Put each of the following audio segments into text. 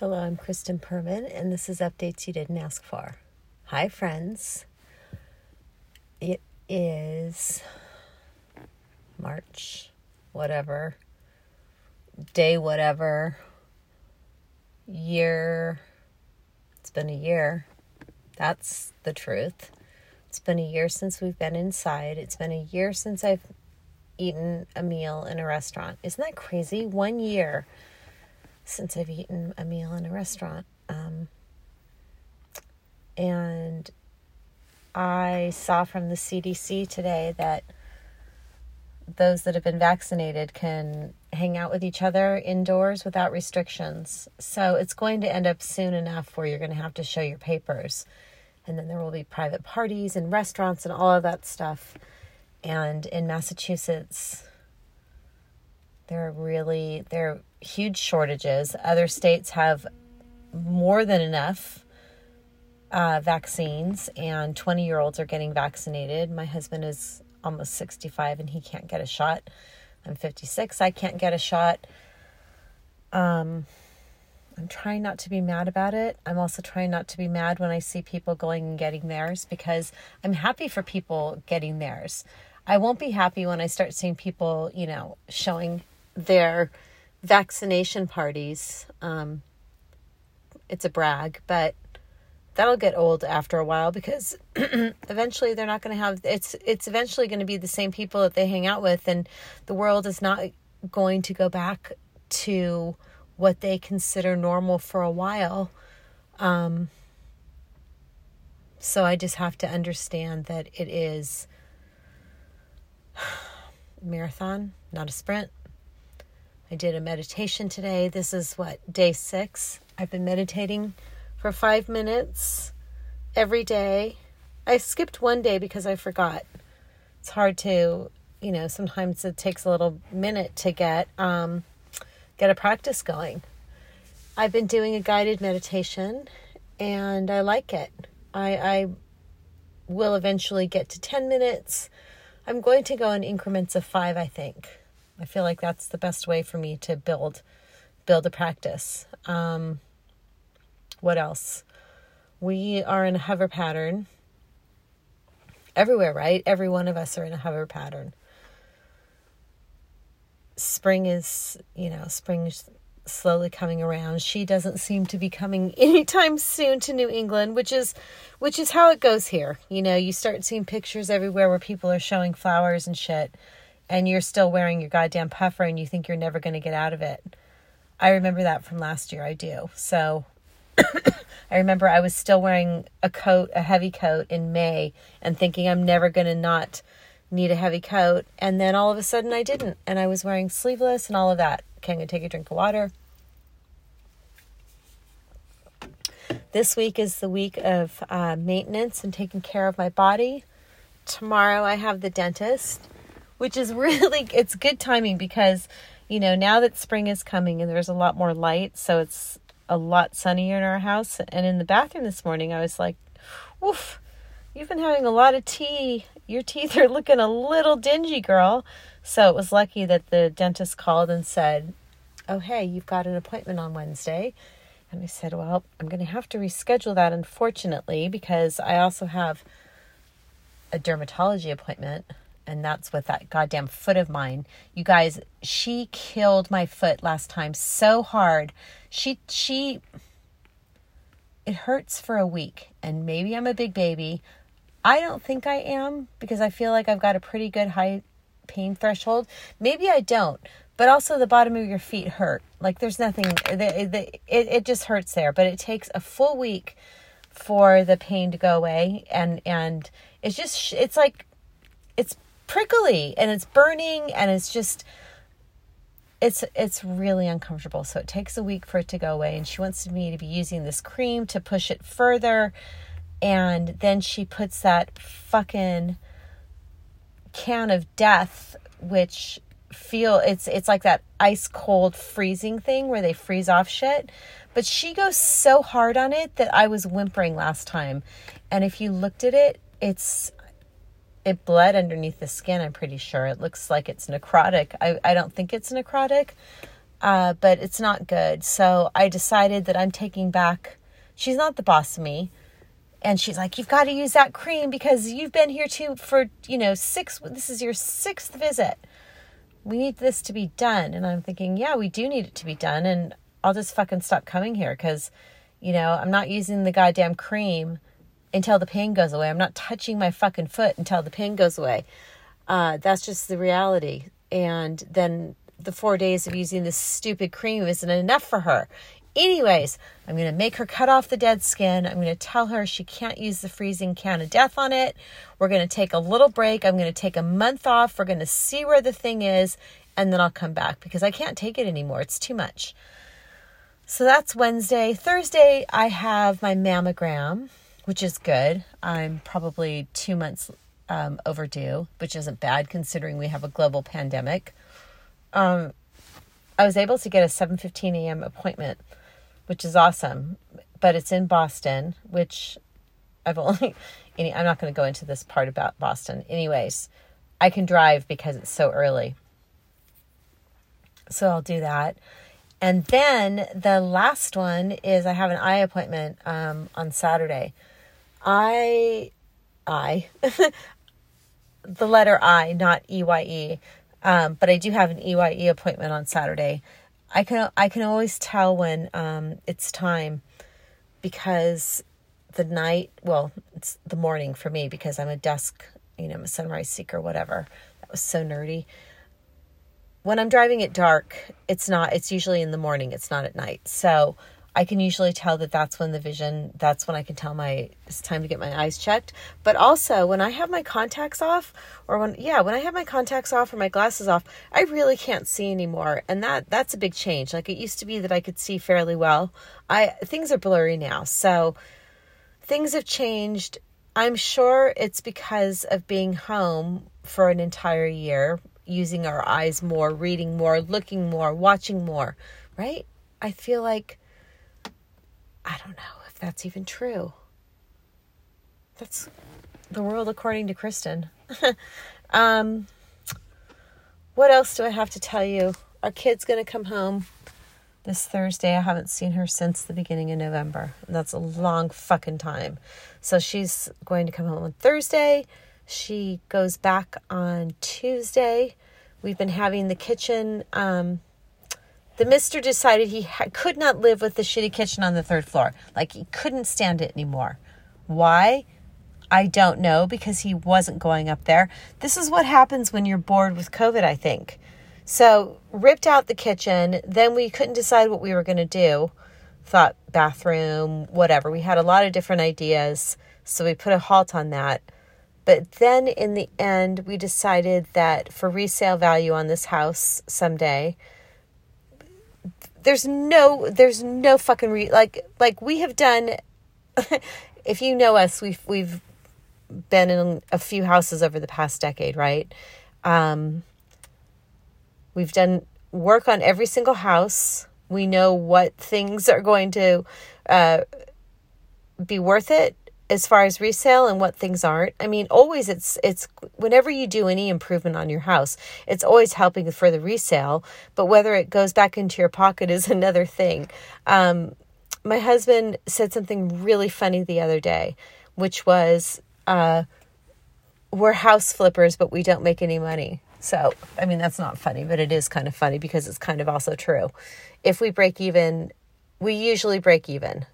Hello, I'm Kristen Perman, and this is Updates You Didn't Ask For. Hi, friends. It is March, whatever, day, whatever, year. It's been a year. That's the truth. It's been a year since we've been inside. It's been a year since I've eaten a meal in a restaurant. Isn't that crazy? One year since I've eaten a meal in a restaurant. Um, and I saw from the CDC today that those that have been vaccinated can hang out with each other indoors without restrictions. So it's going to end up soon enough where you're going to have to show your papers. And then there will be private parties and restaurants and all of that stuff. And in Massachusetts, there are really there are huge shortages. Other states have more than enough uh, vaccines, and 20 year olds are getting vaccinated. My husband is almost 65 and he can't get a shot. I'm 56. I can't get a shot. Um, I'm trying not to be mad about it. I'm also trying not to be mad when I see people going and getting theirs because I'm happy for people getting theirs. I won't be happy when I start seeing people, you know, showing their vaccination parties. Um, it's a brag, but that'll get old after a while because eventually they're not going to have it's it's eventually going to be the same people that they hang out with and the world is not going to go back to what they consider normal for a while um, so i just have to understand that it is marathon not a sprint I did a meditation today. This is what, day six? I've been meditating for five minutes every day. I skipped one day because I forgot. It's hard to, you know, sometimes it takes a little minute to get um, get a practice going. I've been doing a guided meditation and I like it. I, I will eventually get to 10 minutes. I'm going to go in increments of five, I think. I feel like that's the best way for me to build build a practice. Um, what else? We are in a hover pattern everywhere, right? Every one of us are in a hover pattern. Spring is, you know, spring slowly coming around. She doesn't seem to be coming anytime soon to New England, which is which is how it goes here. You know, you start seeing pictures everywhere where people are showing flowers and shit and you're still wearing your goddamn puffer and you think you're never going to get out of it. I remember that from last year. I do. So I remember I was still wearing a coat, a heavy coat in May and thinking I'm never going to not need a heavy coat. And then all of a sudden I didn't. And I was wearing sleeveless and all of that. Okay, I'm going to take a drink of water. This week is the week of uh, maintenance and taking care of my body. Tomorrow I have the dentist which is really it's good timing because you know now that spring is coming and there's a lot more light so it's a lot sunnier in our house. And in the bathroom this morning i was like woof you've been having a lot of tea. Your teeth are looking a little dingy girl. So it was lucky that the dentist called and said oh hey you've got an appointment on wednesday. And i said well i'm going to have to reschedule that unfortunately because i also have a dermatology appointment and that's with that goddamn foot of mine. You guys, she killed my foot last time so hard. She she it hurts for a week and maybe I'm a big baby. I don't think I am because I feel like I've got a pretty good high pain threshold. Maybe I don't, but also the bottom of your feet hurt. Like there's nothing, the, the, it, it just hurts there, but it takes a full week for the pain to go away. And, and it's just, it's like, prickly and it's burning and it's just it's it's really uncomfortable. So it takes a week for it to go away and she wants me to be using this cream to push it further. And then she puts that fucking can of death which feel it's it's like that ice cold freezing thing where they freeze off shit. But she goes so hard on it that I was whimpering last time. And if you looked at it it's it bled underneath the skin, I'm pretty sure. It looks like it's necrotic. I, I don't think it's necrotic, uh, but it's not good. So I decided that I'm taking back. She's not the boss of me. And she's like, You've got to use that cream because you've been here too for, you know, six, this is your sixth visit. We need this to be done. And I'm thinking, Yeah, we do need it to be done. And I'll just fucking stop coming here because, you know, I'm not using the goddamn cream until the pain goes away. I'm not touching my fucking foot until the pain goes away. Uh, that's just the reality. And then the four days of using this stupid cream isn't enough for her. Anyways, I'm going to make her cut off the dead skin. I'm going to tell her she can't use the freezing can of death on it. We're going to take a little break. I'm going to take a month off. We're going to see where the thing is, and then I'll come back because I can't take it anymore. It's too much. So that's Wednesday. Thursday, I have my mammogram, which is good. I'm probably two months um, overdue, which isn't bad considering we have a global pandemic um, I was able to get a 7:15 a.m. appointment, which is awesome. But it's in Boston, which I've only. I'm not going to go into this part about Boston. Anyways, I can drive because it's so early. So I'll do that. And then the last one is I have an eye appointment um, on Saturday. I, I, the letter I, not E Y E. Um, but I do have an EYE appointment on Saturday. I can I can always tell when um, it's time because the night, well, it's the morning for me because I'm a dusk, you know, I'm a sunrise seeker, whatever. That was so nerdy. When I'm driving at dark, it's not. It's usually in the morning. It's not at night. So I can usually tell that that's when the vision, that's when I can tell my, it's time to get my eyes checked. But also when I have my contacts off, or when, yeah, when I have my contacts off or my glasses off, I really can't see anymore. And that, that's a big change. Like it used to be that I could see fairly well. I, things are blurry now. So things have changed. I'm sure it's because of being home for an entire year, using our eyes more, reading more, looking more, watching more, right? I feel like I don't know if that's even true. That's the world according to Kristen. um, what else do I have to tell you? Our kid's going to come home this Thursday. I haven't seen her since the beginning of November. And that's a long fucking time. So she's going to come home on Thursday. She goes back on Tuesday. We've been having the kitchen um, the mister decided he ha- could not live with the shitty kitchen on the third floor. Like he couldn't stand it anymore. Why? I don't know because he wasn't going up there. This is what happens when you're bored with COVID, I think. So, ripped out the kitchen. Then we couldn't decide what we were going to do. Thought bathroom, whatever. We had a lot of different ideas. So, we put a halt on that. But then in the end, we decided that for resale value on this house someday, there's no there's no fucking re- like like we have done if you know us we've we've been in a few houses over the past decade right? Um we've done work on every single house. We know what things are going to uh be worth it as far as resale and what things aren't. I mean, always it's it's whenever you do any improvement on your house, it's always helping for the resale. But whether it goes back into your pocket is another thing. Um, my husband said something really funny the other day, which was, uh, "We're house flippers, but we don't make any money." So, I mean, that's not funny, but it is kind of funny because it's kind of also true. If we break even, we usually break even.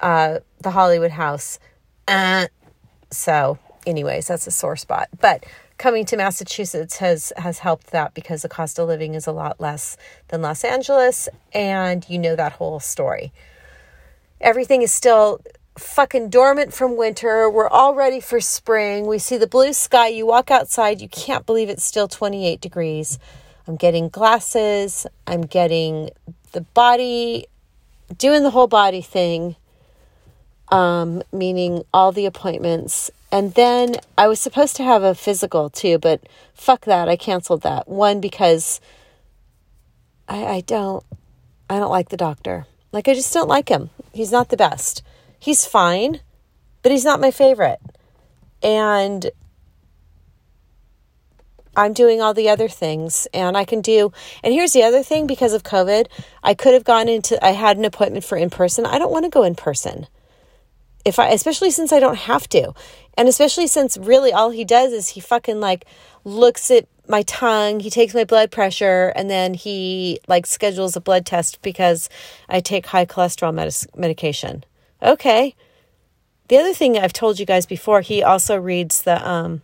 Uh, the Hollywood house uh, so, anyways, that's a sore spot. But coming to Massachusetts has has helped that because the cost of living is a lot less than Los Angeles, and you know that whole story. Everything is still fucking dormant from winter. We're all ready for spring. We see the blue sky. You walk outside, you can't believe it's still 28 degrees. I'm getting glasses. I'm getting the body, doing the whole body thing um, meaning all the appointments. And then I was supposed to have a physical too, but fuck that. I canceled that. One, because I, I don't, I don't like the doctor. Like, I just don't like him. He's not the best. He's fine, but he's not my favorite. And I'm doing all the other things and I can do and here's the other thing because of COVID, I could have gone into I had an appointment for in person. I don't want to go in person. If I especially since I don't have to. And especially since really all he does is he fucking like looks at my tongue, he takes my blood pressure and then he like schedules a blood test because I take high cholesterol medis- medication. Okay. The other thing I've told you guys before, he also reads the um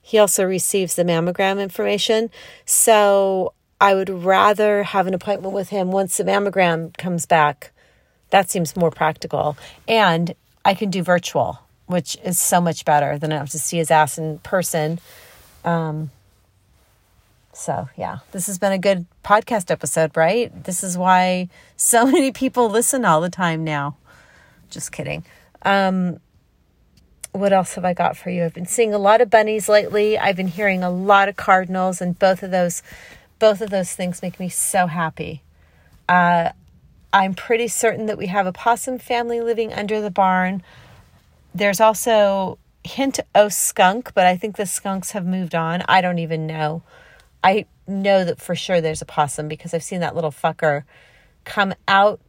he also receives the mammogram information. So I would rather have an appointment with him once the mammogram comes back. That seems more practical. And I can do virtual, which is so much better than I have to see his ass in person. Um, so, yeah, this has been a good podcast episode, right? This is why so many people listen all the time now. Just kidding. Um, what else have I got for you? I've been seeing a lot of bunnies lately. I've been hearing a lot of cardinals, and both of those, both of those things make me so happy. Uh, I'm pretty certain that we have a possum family living under the barn. There's also hint of skunk, but I think the skunks have moved on. I don't even know. I know that for sure there's a possum because I've seen that little fucker come out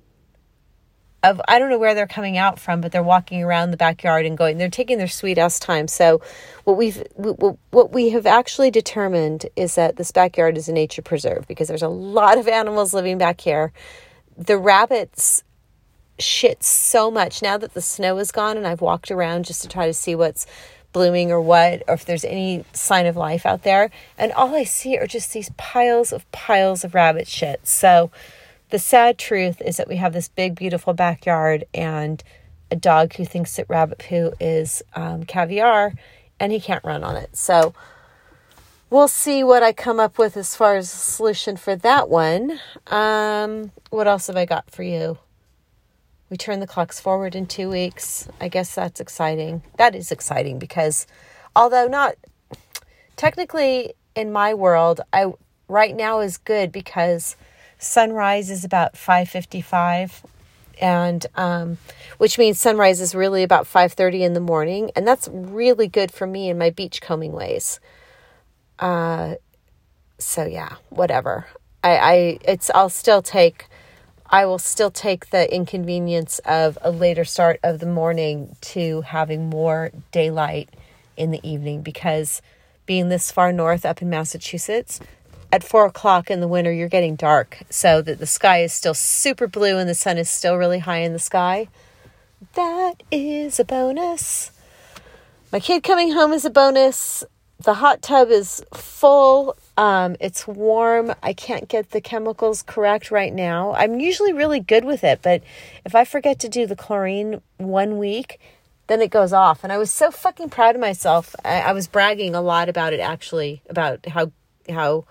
of I don't know where they're coming out from, but they're walking around the backyard and going. They're taking their sweet ass time. So, what we've what we have actually determined is that this backyard is a nature preserve because there's a lot of animals living back here. The rabbits shit so much now that the snow is gone, and I've walked around just to try to see what's blooming or what, or if there's any sign of life out there. And all I see are just these piles of piles of rabbit shit. So the sad truth is that we have this big, beautiful backyard and a dog who thinks that rabbit poo is um, caviar and he can't run on it. So we'll see what I come up with as far as a solution for that one. Um, what else have I got for you? We turn the clocks forward in two weeks. I guess that's exciting. That is exciting because although not technically in my world, I right now is good because sunrise is about 5.55 and um, which means sunrise is really about 5.30 in the morning and that's really good for me in my beach combing ways uh, so yeah whatever I, I it's i'll still take i will still take the inconvenience of a later start of the morning to having more daylight in the evening because being this far north up in massachusetts at four o'clock in the winter, you're getting dark so that the sky is still super blue and the sun is still really high in the sky. That is a bonus. My kid coming home is a bonus. The hot tub is full. Um, it's warm. I can't get the chemicals correct right now. I'm usually really good with it, but if I forget to do the chlorine one week, then it goes off. And I was so fucking proud of myself. I, I was bragging a lot about it actually, about how how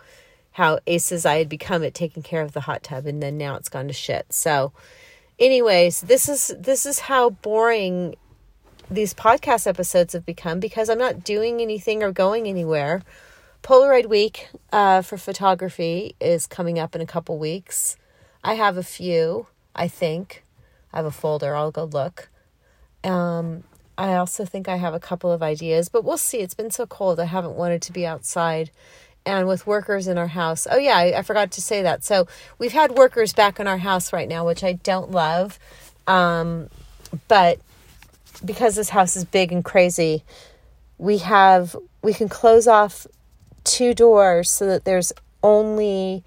how aces I had become at taking care of the hot tub and then now it's gone to shit. So anyways, this is this is how boring these podcast episodes have become because I'm not doing anything or going anywhere. Polaroid week uh, for photography is coming up in a couple weeks. I have a few, I think. I have a folder. I'll go look. Um, I also think I have a couple of ideas, but we'll see. It's been so cold. I haven't wanted to be outside and with workers in our house. Oh, yeah, I, I, forgot to say that. So we've had workers back in our house right now, which I don't love. Um, but because this house is big and crazy, we have, we can close off two doors so that there's only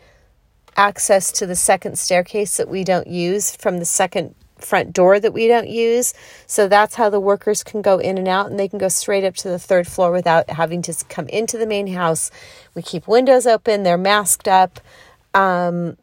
access to the second staircase that we don't use from the second front door that we don't use. So that's how the workers can go in and out and they can go straight up to the third floor without having to come into the main house. We keep windows open, they're masked up. Um,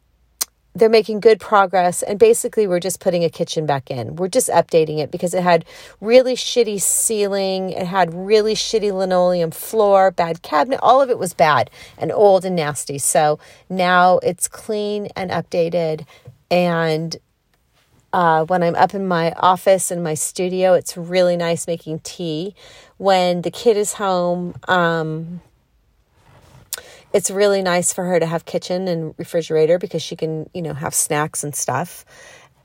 they're making good progress and basically we're just putting a kitchen back in. We're just updating it because it had really shitty ceiling, it had really shitty linoleum floor, bad cabinet, all of it was bad and old and nasty. So now it's clean and updated and uh, when I'm up in my office and my studio, it's really nice making tea. When the kid is home, um, it's really nice for her to have kitchen and refrigerator because she can, you know, have snacks and stuff.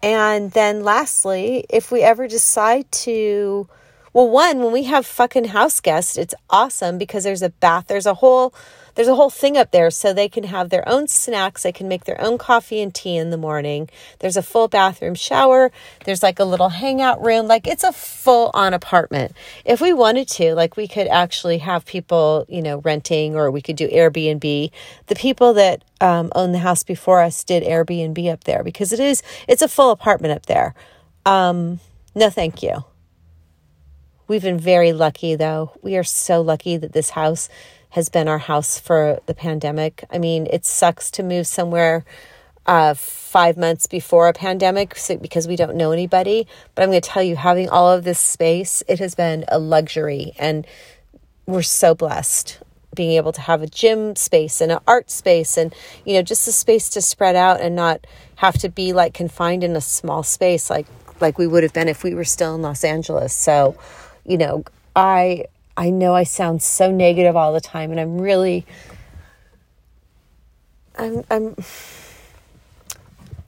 And then lastly, if we ever decide to Well, one, when we have fucking house guests, it's awesome because there's a bath, there's a whole there's a whole thing up there so they can have their own snacks, they can make their own coffee and tea in the morning. There's a full bathroom shower, there's like a little hangout room, like it's a full on apartment. If we wanted to, like we could actually have people, you know, renting or we could do Airbnb. The people that um, owned the house before us did Airbnb up there because it is it's a full apartment up there. Um, no, thank you. We've been very lucky, though. We are so lucky that this house has been our house for the pandemic. I mean, it sucks to move somewhere uh, five months before a pandemic because we don't know anybody. But I'm going to tell you, having all of this space, it has been a luxury. And we're so blessed being able to have a gym space and an art space and, you know, just a space to spread out and not have to be like confined in a small space like like we would have been if we were still in Los Angeles. So, you know, I I know I sound so negative all the time and I'm really I'm I'm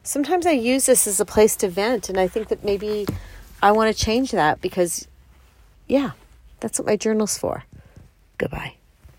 sometimes I use this as a place to vent and I think that maybe I want to change that because yeah, that's what my journal's for. Goodbye.